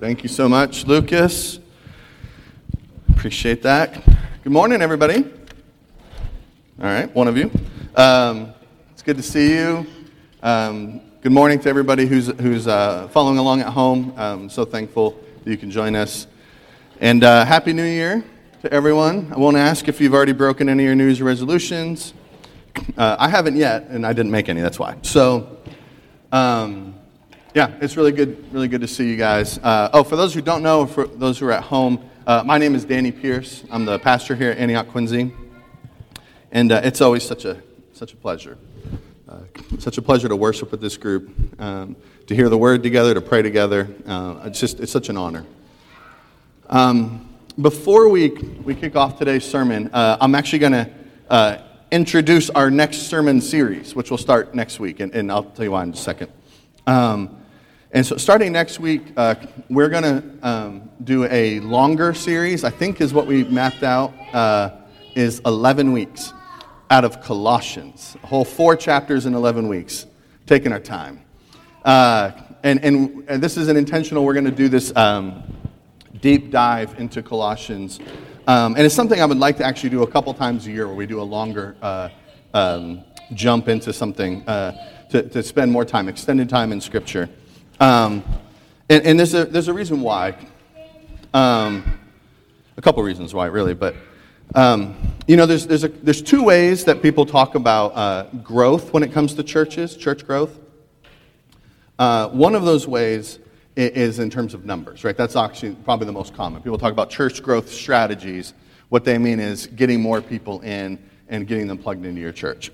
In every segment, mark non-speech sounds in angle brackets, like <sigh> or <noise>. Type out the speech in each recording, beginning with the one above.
Thank you so much, Lucas. Appreciate that. Good morning, everybody. All right, one of you. Um, it's good to see you. Um, good morning to everybody who's, who's uh, following along at home. I'm so thankful that you can join us. And uh, Happy New Year to everyone. I won't ask if you've already broken any of your New Year's resolutions. Uh, I haven't yet, and I didn't make any, that's why. So, um, yeah, it's really good, really good to see you guys. Uh, oh, for those who don't know, for those who are at home, uh, my name is Danny Pierce. I'm the pastor here at Antioch Quincy, and uh, it's always such a such a pleasure, uh, such a pleasure to worship with this group, um, to hear the word together, to pray together. Uh, it's just it's such an honor. Um, before we we kick off today's sermon, uh, I'm actually going to introduce our next sermon series, which will start next week, and, and I'll tell you why in a second. Um, and so, starting next week, uh, we're going to um, do a longer series. I think is what we mapped out uh, is 11 weeks out of Colossians, a whole four chapters in 11 weeks, taking our time. Uh, and, and, and, this is an intentional. We're going to do this um, deep dive into Colossians, um, and it's something I would like to actually do a couple times a year, where we do a longer uh, um, jump into something uh, to, to spend more time, extended time in Scripture. Um, and, and there's, a, there's a reason why. Um, a couple reasons why, really. But, um, you know, there's, there's, a, there's two ways that people talk about uh, growth when it comes to churches, church growth. Uh, one of those ways is in terms of numbers, right? That's actually probably the most common. People talk about church growth strategies. What they mean is getting more people in and getting them plugged into your church.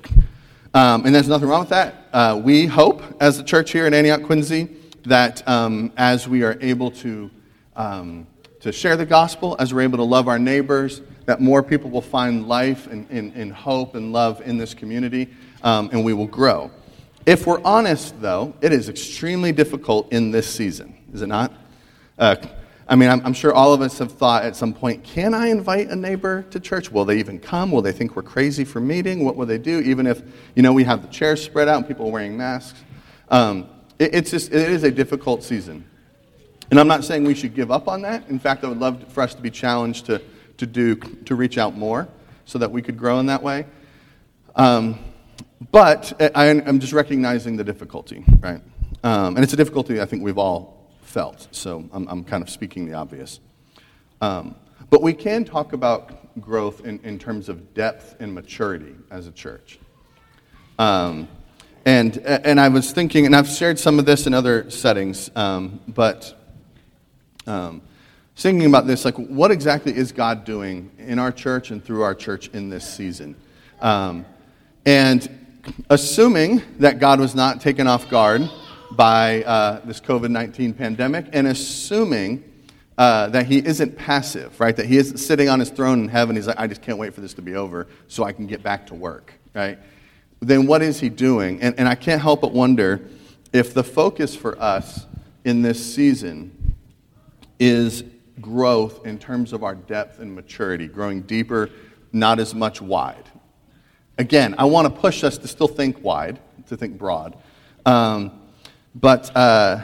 Um, and there's nothing wrong with that. Uh, we hope, as a church here in Antioch Quincy, that um, as we are able to, um, to share the gospel, as we're able to love our neighbors, that more people will find life and, and, and hope and love in this community, um, and we will grow. If we're honest, though, it is extremely difficult in this season, is it not? Uh, I mean, I'm, I'm, sure all of us have thought at some point, can I invite a neighbor to church? Will they even come? Will they think we're crazy for meeting? What will they do? Even if, you know, we have the chairs spread out and people are wearing masks. Um, it, it's just, it is a difficult season. And I'm not saying we should give up on that. In fact, I would love for us to be challenged to, to do, to reach out more so that we could grow in that way. Um, but I, am just recognizing the difficulty, right? Um, and it's a difficulty I think we've all felt. So I'm, I'm kind of speaking the obvious. Um, but we can talk about growth in, in terms of depth and maturity as a church. Um, and, and I was thinking, and I've shared some of this in other settings, um, but um, thinking about this, like, what exactly is God doing in our church and through our church in this season? Um, and assuming that God was not taken off guard by uh, this COVID 19 pandemic, and assuming uh, that he isn't passive, right? That he isn't sitting on his throne in heaven. He's like, I just can't wait for this to be over so I can get back to work, right? Then what is he doing? And, and I can't help but wonder if the focus for us in this season is growth in terms of our depth and maturity, growing deeper, not as much wide. Again, I want to push us to still think wide, to think broad. Um, but uh,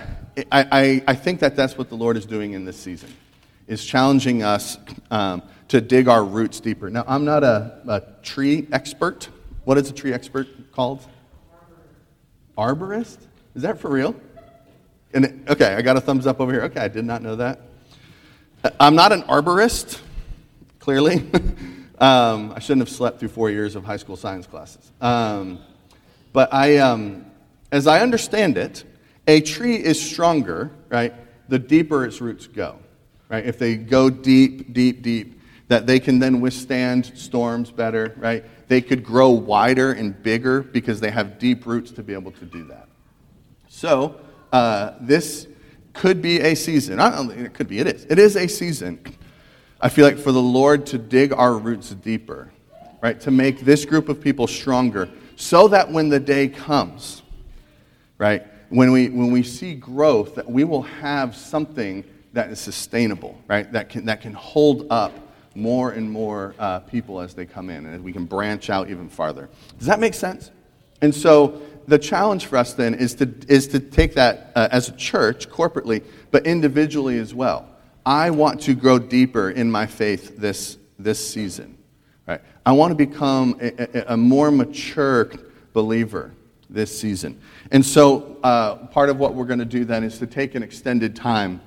I, I, I, think that that's what the Lord is doing in this season, is challenging us um, to dig our roots deeper. Now, I'm not a, a tree expert. What is a tree expert called? Arborist. Is that for real? And okay, I got a thumbs up over here. Okay, I did not know that. I'm not an arborist, clearly. <laughs> um, I shouldn't have slept through four years of high school science classes. Um, but I, um, as I understand it, a tree is stronger, right, the deeper its roots go, right? If they go deep, deep, deep, that they can then withstand storms better, right? They could grow wider and bigger because they have deep roots to be able to do that. So, uh, this could be a season. It could be, it is. It is a season. I feel like for the Lord to dig our roots deeper, right? To make this group of people stronger so that when the day comes, right? When we, when we see growth, that we will have something that is sustainable, right? That can, that can hold up more and more uh, people as they come in, and we can branch out even farther. Does that make sense? And so, the challenge for us then is to, is to take that uh, as a church, corporately, but individually as well. I want to grow deeper in my faith this, this season. Right? I want to become a, a, a more mature believer this season. And so, uh, part of what we're going to do then is to take an extended time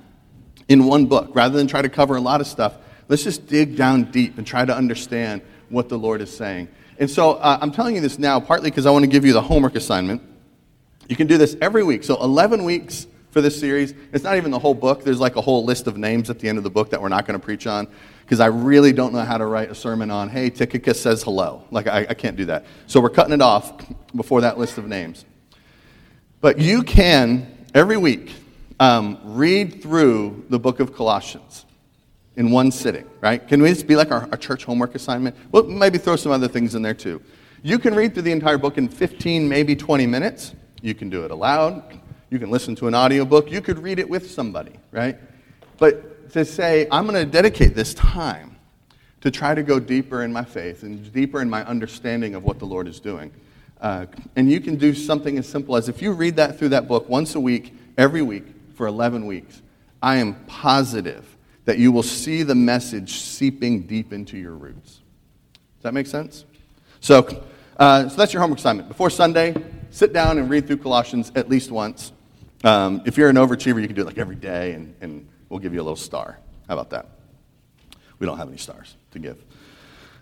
in one book. Rather than try to cover a lot of stuff, let's just dig down deep and try to understand what the Lord is saying. And so, uh, I'm telling you this now partly because I want to give you the homework assignment. You can do this every week. So, 11 weeks for this series. It's not even the whole book. There's like a whole list of names at the end of the book that we're not going to preach on because I really don't know how to write a sermon on, hey, Tychicus says hello. Like, I, I can't do that. So we're cutting it off before that list of names. But you can, every week, um, read through the book of Colossians in one sitting, right? Can we just be like our, our church homework assignment? Well, maybe throw some other things in there too. You can read through the entire book in 15, maybe 20 minutes. You can do it aloud. You can listen to an audiobook. You could read it with somebody, right? But to say, I'm going to dedicate this time to try to go deeper in my faith and deeper in my understanding of what the Lord is doing. Uh, and you can do something as simple as if you read that through that book once a week, every week, for 11 weeks, I am positive that you will see the message seeping deep into your roots. Does that make sense? So, uh, so that's your homework assignment. Before Sunday, sit down and read through Colossians at least once. Um, if you're an overachiever, you can do it like every day, and, and we'll give you a little star. How about that? We don't have any stars to give.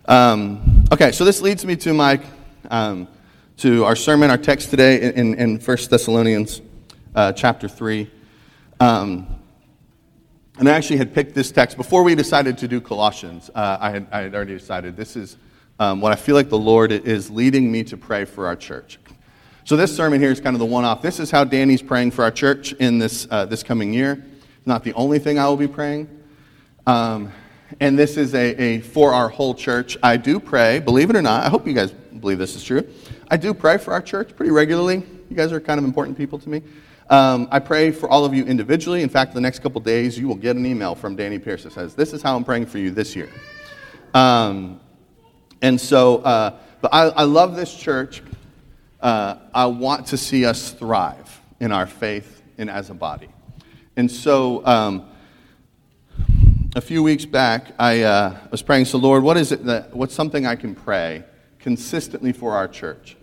Um, okay, so this leads me to my um, to our sermon, our text today in, in 1 Thessalonians uh, chapter 3. Um, and I actually had picked this text before we decided to do Colossians. Uh, I, had, I, had, already decided this is um, what I feel like the Lord is leading me to pray for our church. So this sermon here is kind of the one-off. This is how Danny's praying for our church in this uh, this coming year. Not the only thing I will be praying. Um, and this is a, a for our whole church. I do pray, believe it or not. I hope you guys believe this is true. I do pray for our church pretty regularly. You guys are kind of important people to me. Um, I pray for all of you individually. In fact, the next couple days, you will get an email from Danny Pierce that says, This is how I'm praying for you this year. Um, and so, uh, but I, I love this church uh, I want to see us thrive in our faith and as a body. And so, um, a few weeks back, I uh, was praying, so Lord, what is it that, what's something I can pray consistently for our church?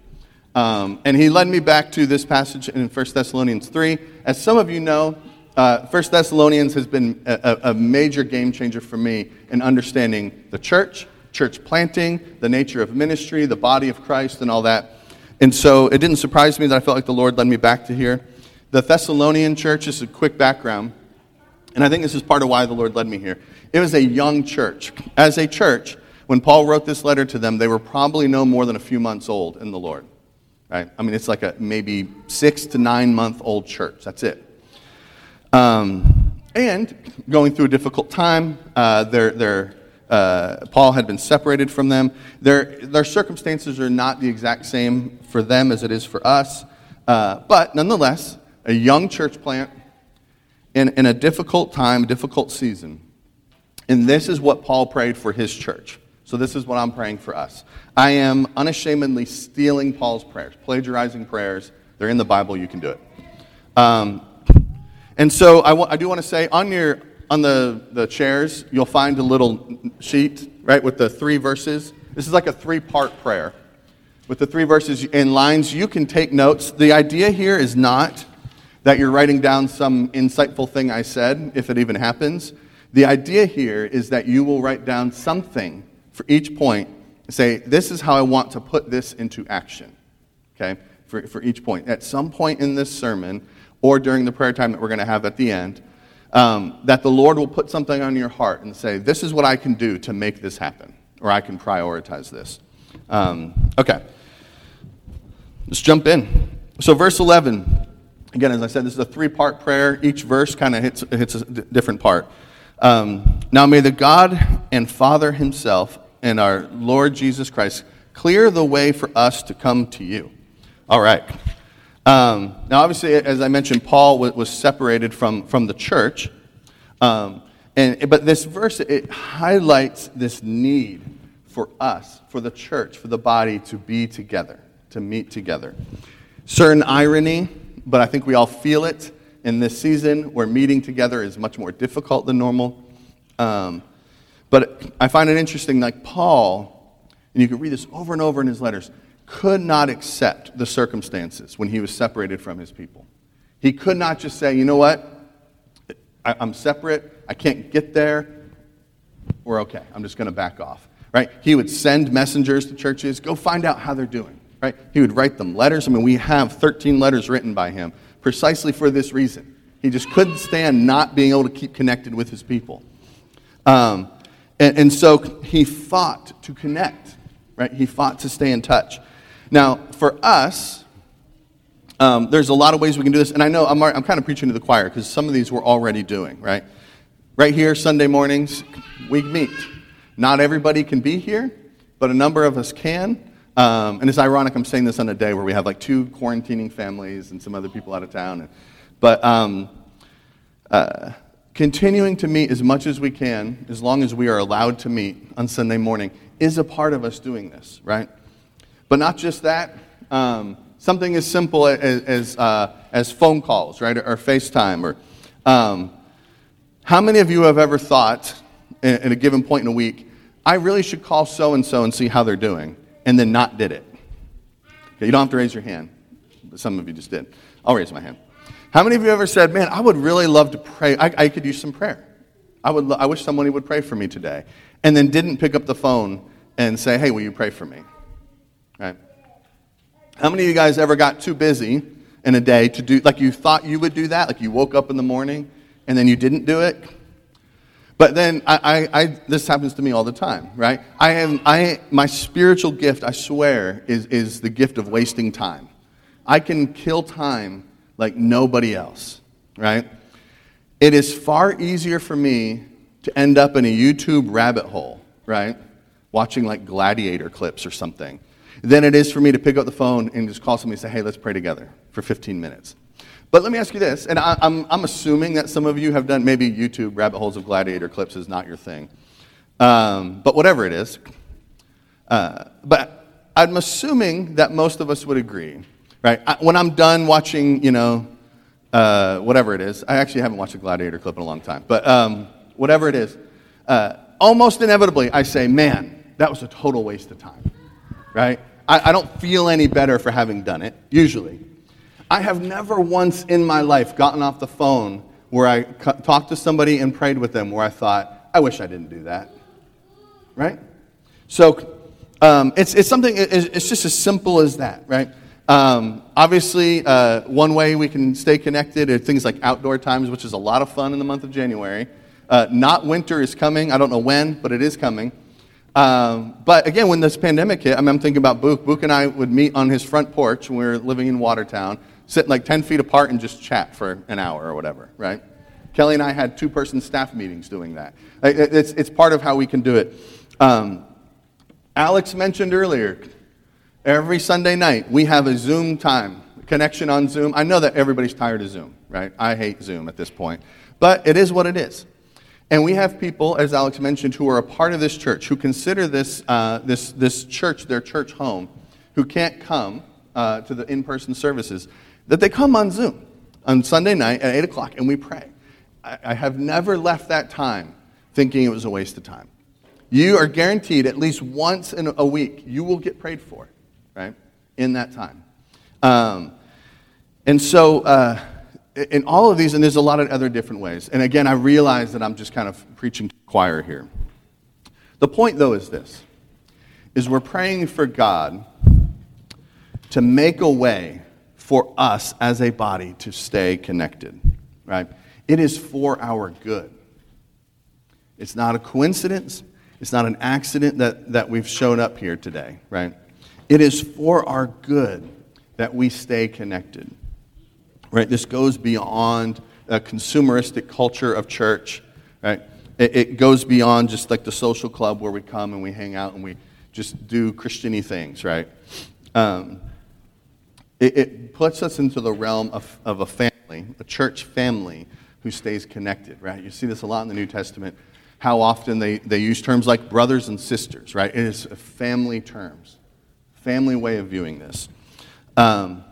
Um, and he led me back to this passage in 1 Thessalonians 3. As some of you know, uh, 1 Thessalonians has been a, a major game changer for me in understanding the church, church planting, the nature of ministry, the body of Christ, and all that. And so it didn't surprise me that I felt like the Lord led me back to here. The Thessalonian church is a quick background, and I think this is part of why the Lord led me here. It was a young church. As a church, when Paul wrote this letter to them, they were probably no more than a few months old in the Lord. Right? I mean, it's like a maybe six to nine month old church. That's it. Um, and going through a difficult time, uh, they're, they're uh, Paul had been separated from them. Their, their circumstances are not the exact same for them as it is for us, uh, but nonetheless, a young church plant in, in a difficult time, difficult season. And this is what Paul prayed for his church. So, this is what I'm praying for us. I am unashamedly stealing Paul's prayers, plagiarizing prayers. They're in the Bible, you can do it. Um, and so, I, w- I do want to say on your on the, the chairs, you'll find a little sheet, right, with the three verses. This is like a three part prayer. With the three verses in lines, you can take notes. The idea here is not that you're writing down some insightful thing I said, if it even happens. The idea here is that you will write down something for each point and say, This is how I want to put this into action. Okay? For, for each point. At some point in this sermon, or during the prayer time that we're going to have at the end, um, that the Lord will put something on your heart and say, This is what I can do to make this happen, or I can prioritize this. Um, okay, let's jump in. So, verse 11, again, as I said, this is a three part prayer. Each verse kind of hits, hits a different part. Um, now, may the God and Father Himself and our Lord Jesus Christ clear the way for us to come to you. All right. Um, now, obviously, as I mentioned, Paul was, was separated from, from the church. Um, and, but this verse, it highlights this need for us, for the church, for the body to be together, to meet together. certain irony, but I think we all feel it in this season where meeting together is much more difficult than normal. Um, but I find it interesting, like Paul, and you can read this over and over in his letters, could not accept the circumstances when he was separated from his people. He could not just say, you know what? I, am separate. I can't get there. We're okay. I'm just going to back off. Right? He would send messengers to churches, go find out how they're doing. Right? He would write them letters. I mean, we have 13 letters written by him precisely for this reason. He just couldn't stand not being able to keep connected with his people. Um, and, and so he fought to connect, right? He fought to stay in touch. Now, for us, um, there's a lot of ways we can do this. And I know I'm, I'm kind of preaching to the choir because some of these we're already doing, right? Right here, Sunday mornings, we meet. Not everybody can be here, but a number of us can. Um, and it's ironic I'm saying this on a day where we have like two quarantining families and some other people out of town. But um, uh, continuing to meet as much as we can, as long as we are allowed to meet on Sunday morning, is a part of us doing this, right? But not just that. Um, something as simple as, as, uh, as, phone calls, right, or, FaceTime. Or um, how many of you have ever thought, at a given point in a week, I really should call so and so and see how they're doing? and then not did it? Okay, you don't have to raise your hand, some of you just did. I'll raise my hand. How many of you ever said, Man, I would really love to pray? I, I could use some prayer. I, would, I wish somebody would pray for me today. And then didn't pick up the phone and say, Hey, will you pray for me? Right? How many of you guys ever got too busy in a day to do, like you thought you would do that? Like you woke up in the morning and then you didn't do it? But then I, I, I, this happens to me all the time, right? I am, I, my spiritual gift, I swear, is, is the gift of wasting time. I can kill time like nobody else, right? It is far easier for me to end up in a YouTube rabbit hole, right? Watching like gladiator clips or something, than it is for me to pick up the phone and just call somebody and say, hey, let's pray together for 15 minutes. But let me ask you this, and I, am I'm, I'm assuming that some of you have done, maybe YouTube rabbit holes of gladiator clips is not your thing. Um, but whatever it is. Uh, but I'm assuming that most of us would agree, right? I, when I'm done watching, you know, uh, whatever it is, I actually haven't watched a gladiator clip in a long time, but um, whatever it is, uh, almost inevitably I say, man, that was a total waste of time, right? I, I don't feel any better for having done it, usually. I have never once in my life gotten off the phone where I talked to somebody and prayed with them where I thought, I wish I didn't do that. Right? So um, it's, it's something, it's just as simple as that, right? Um, obviously, uh, one way we can stay connected are things like outdoor times, which is a lot of fun in the month of January. Uh, not winter is coming. I don't know when, but it is coming. Um, but again, when this pandemic hit, I mean, I'm thinking about Book. Book and I would meet on his front porch when we were living in Watertown sit like 10 feet apart and just chat for an hour or whatever, right? Kelly and I had two person staff meetings doing that. It's, it's part of how we can do it. Um, Alex mentioned earlier, every Sunday night we have a Zoom time, connection on Zoom. I know that everybody's tired of Zoom, right? I hate Zoom at this point, but it is what it is. And we have people, as Alex mentioned, who are a part of this church, who consider this, uh, this, this church their church home, who can't come uh, to the in person services that they come on Zoom on Sunday night at 8 o'clock and we pray. I, I have never left that time thinking it was a waste of time. You are guaranteed at least once in a week you will get prayed for, right, in that time. Um, and so, uh, in all of these, and there's a lot of other different ways. And again, I realize that I'm just kind of preaching to choir here. The point, though, is this: is we're praying for God to make a way for us as a body to stay connected, right? It is for our good. It's not a coincidence. It's not an accident that, that we've shown up here today, right? It is for our good that we stay connected, right? This goes beyond a consumeristic culture of church, right? It, it goes beyond just like the social club where we come and we hang out and we just do Christiany things, right? Um, it, it puts us into the realm of, of a family, a church family who stays connected, right? You see this a lot in the New Testament, how often they, they use terms like brothers and sisters, right? It is family terms, family way of viewing this. Um,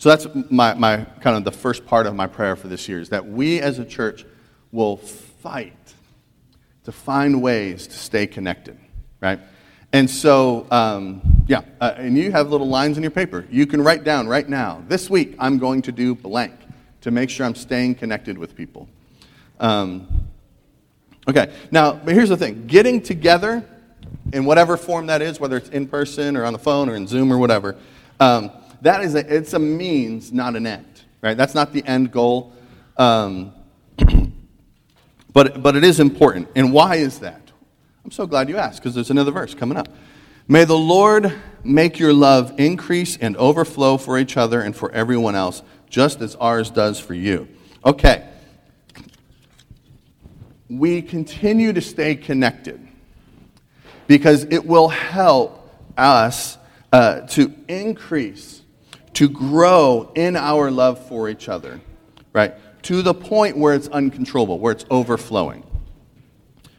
So that's my, my kind of the first part of my prayer for this year is that we as a church will fight to find ways to stay connected, right? And so, um, yeah, uh, and you have little lines in your paper. You can write down right now, this week I'm going to do blank to make sure I'm staying connected with people. Um, okay, now, but here's the thing getting together in whatever form that is, whether it's in person or on the phone or in Zoom or whatever, um, that is a, it's a means, not an end, right? That's not the end goal. Um, but, but it is important. And why is that? I'm so glad you asked because there's another verse coming up. May the Lord make your love increase and overflow for each other and for everyone else, just as ours does for you. Okay. We continue to stay connected because it will help us uh, to increase, to grow in our love for each other, right? To the point where it's uncontrollable, where it's overflowing,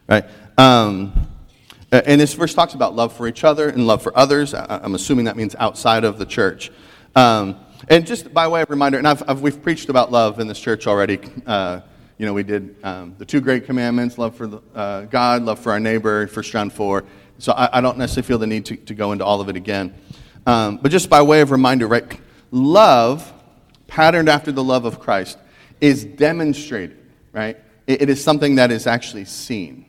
right? Um, and this verse talks about love for each other and love for others. I'm assuming that means outside of the church. Um, and just by way of reminder, and I've, I've, we've preached about love in this church already. Uh, you know, we did um, the two great commandments love for the, uh, God, love for our neighbor, 1 John 4. So I, I, don't necessarily feel the need to, to go into all of it again. Um, but just by way of reminder, right? Love, patterned after the love of Christ, is demonstrated, right? it, it is something that is actually seen.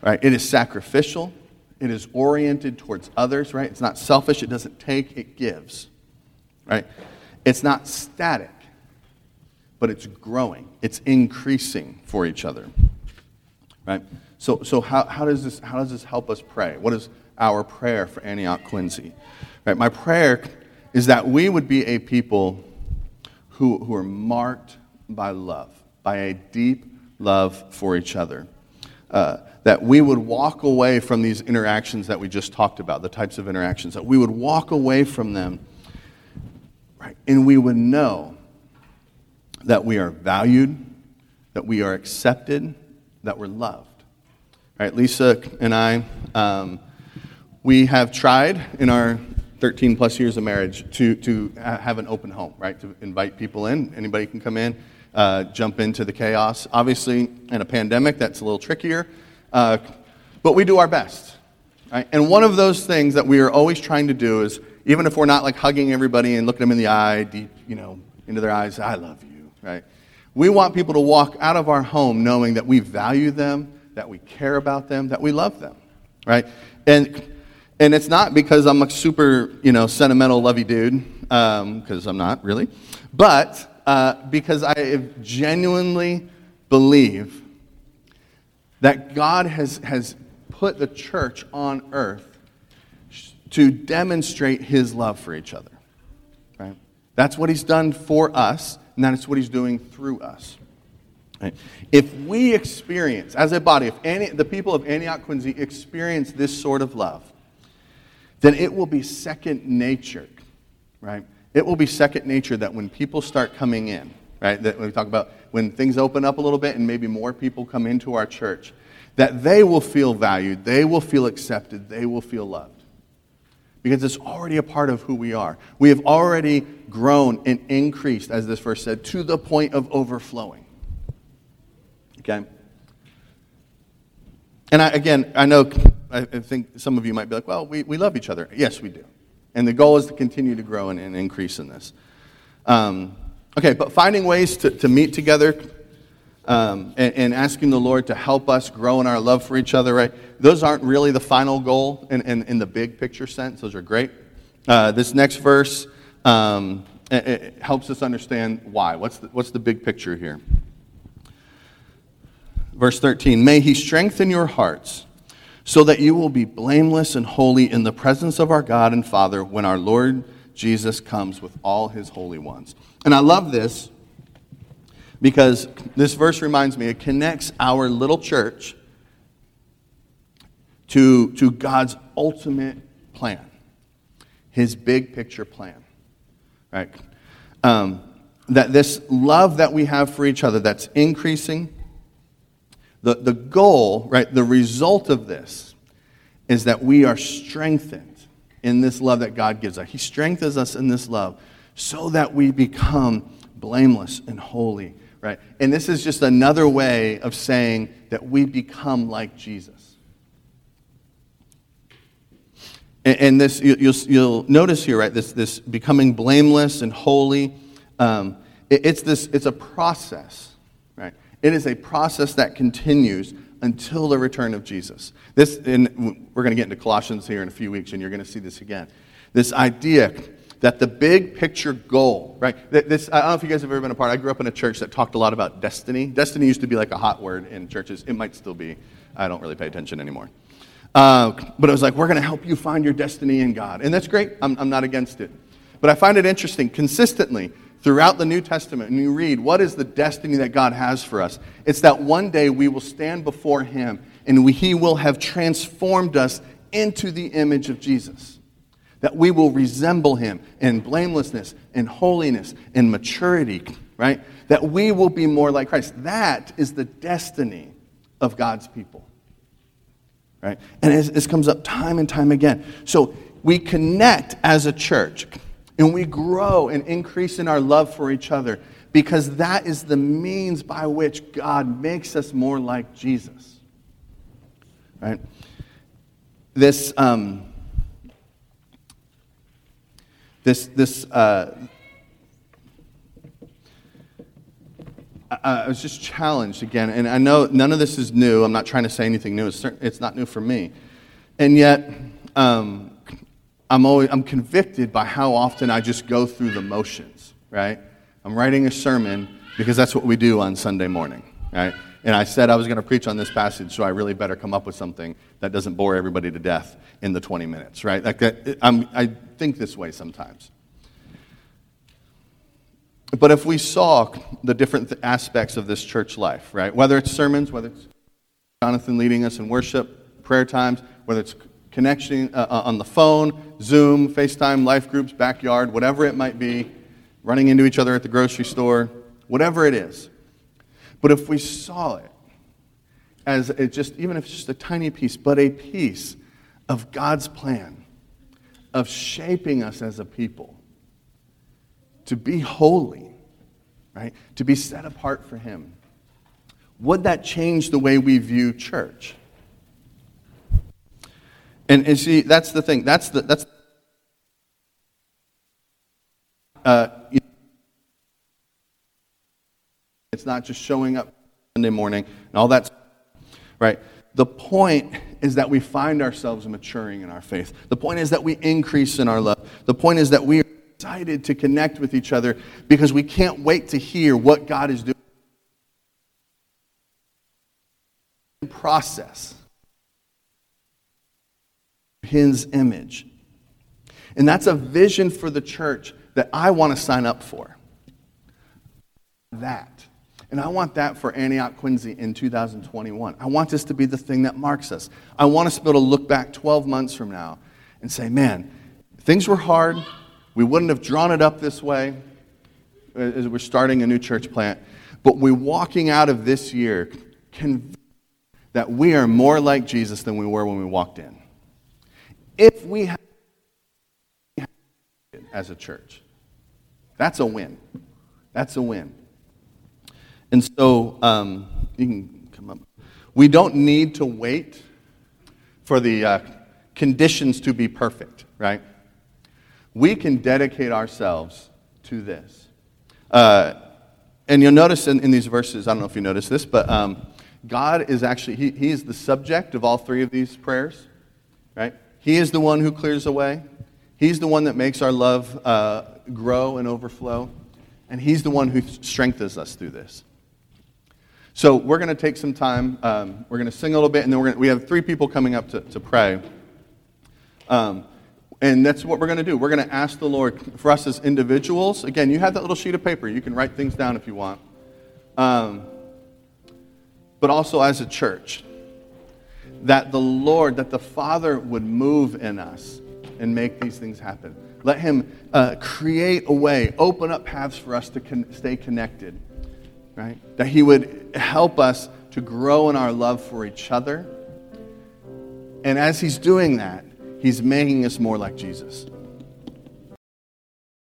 Right? It is sacrificial. It is oriented towards others, right? It's not selfish. It doesn't take, it gives. Right? It's not static, but it's growing. It's increasing for each other. Right? So, so how, how, does this, how does this help us pray? What is our prayer for Antioch Quincy? Right? My prayer is that we would be a people who, who are marked by love, by a deep love for each other. Uh, that we would walk away from these interactions that we just talked about, the types of interactions, that we would walk away from them, right? And we would know that we are valued, that we are accepted, that we're loved. Right? Lisa and I, um, we have tried in our 13 plus years of marriage to, to have an open home, right? To invite people in. Anybody can come in, uh, jump into the chaos. Obviously, in a pandemic, that's a little trickier. Uh, but we do our best. Right? And one of those things that we are always trying to do is, even if we're not like hugging everybody and looking them in the eye, deep, you know, into their eyes, I love you, right? We want people to walk out of our home knowing that we value them, that we care about them, that we love them, right? And and it's not because I'm a super, you know, sentimental, lovey dude, because um, I'm not really, but uh, because I genuinely believe that God has, has put the church on earth to demonstrate his love for each other. Right? That's what he's done for us, and that's what he's doing through us. If we experience, as a body, if any, the people of Antioch Quincy experience this sort of love, then it will be second nature, right? It will be second nature that when people start coming in, right? That we talk about when things open up a little bit and maybe more people come into our church, that they will feel valued, they will feel accepted, they will feel loved. Because it's already a part of who we are. We have already grown and increased, as this verse said, to the point of overflowing. Okay? And I, again, I know, I think some of you might be like, well, we, we love each other. Yes, we do. And the goal is to continue to grow and, and increase in this. Um, Okay, but finding ways to, to meet together um, and, and, asking the Lord to help us grow in our love for each other, right? Those aren't really the final goal in, in, in the big picture sense. Those are great. Uh, this next verse um, it, it helps us understand why. What's the, what's the big picture here? Verse 13 May He strengthen your hearts so that you will be blameless and holy in the presence of our God and Father when our Lord Jesus comes with all his holy ones. And I love this because this verse reminds me, it connects our little church to, to God's ultimate plan, his big picture plan. Right? Um, that this love that we have for each other that's increasing, the, the goal, right, the result of this is that we are strengthened in this love that God gives us. He strengthens us in this love so that we become blameless and holy, right? And this is just another way of saying that we become like Jesus. And, and this, you, will you'll notice here, right, this, this becoming blameless and holy, um, it, it's, this, it's a process, right? It is a process that continues until the return of Jesus. This, and we're going to get into Colossians here in a few weeks, and you're going to see this again. This idea that the big picture goal, right? This, I don't know if you guys have ever been a part. I grew up in a church that talked a lot about destiny. Destiny used to be like a hot word in churches. It might still be. I don't really pay attention anymore. Uh, but it was like, we're going to help you find your destiny in God. And that's great. I'm, I'm not against it. But I find it interesting consistently throughout the New Testament, and you read, what is the destiny that God has for us? It's that one day we will stand before Him and we, He will have transformed us into the image of Jesus that we will resemble him in blamelessness, in holiness, in maturity, right? That we will be more like Christ. That is the destiny of God's people, right? And this comes up time and time again. So we connect as a church and we grow and increase in our love for each other because that is the means by which God makes us more like Jesus, right? This, um, this, this, uh, I, I was just challenged again, and I know none of this is new. I'm not trying to say anything new. It's, it's not new for me. And yet, um, I'm, always, I'm convicted by how often I just go through the motions, right? I'm writing a sermon because that's what we do on Sunday morning, right? And I said I was going to preach on this passage, so I really better come up with something that doesn't bore everybody to death in the 20 minutes, right? Like that, I think this way sometimes. But if we saw the different aspects of this church life, right? Whether it's sermons, whether it's Jonathan leading us in worship, prayer times, whether it's connection uh, uh on the phone, Zoom, FaceTime, life groups, backyard, whatever it might be, running into each other at the grocery store, whatever it is. But if we saw it as it just, even if it's just a tiny piece, but a piece of God's plan of shaping us as a people to be holy, right? To be set apart for Him. Would that change the way we view church? And, and see, that's the thing. That's the that's. Uh, you know, it's not just showing up Sunday morning and all that, right? The point is that we find ourselves maturing in our faith. The point is that we increase in our love. The point is that we are excited to connect with each other because we can't wait to hear what God is doing. Process his image. And that's a vision for the church that I want to sign up for. That. And I want that for Antioch Quincy in 2021. I want this to be the thing that marks us. I want us to be able to look back 12 months from now and say, man, things were hard. We wouldn't have drawn it up this way as we're starting a new church plant. But we're walking out of this year convinced that we are more like Jesus than we were when we walked in. If we have as a church, that's a win. That's a win. And so um, you can come up. We don't need to wait for the uh, conditions to be perfect, right? We can dedicate ourselves to this. Uh, and you'll notice in, in, these verses, I don't know if you noticed this, but um, God is actually, he, he is the subject of all three of these prayers, right? He is the one who clears the way. He's the one that makes our love uh, grow and overflow. And He's the one who strengthens us through this. So we're going to take some time. Um, we're going to sing a little bit, and then we're gonna, we have three people coming up to, to pray. Um, and that's what we're going to do. We're going to ask the Lord for us as individuals. Again, you have that little sheet of paper. You can write things down if you want. Um, but also as a church, that the Lord, that the Father would move in us and make these things happen. Let Him uh, create a way, open up paths for us to con- stay connected right? That He would help us to grow in our love for each other. And as He's doing that, He's making us more like Jesus.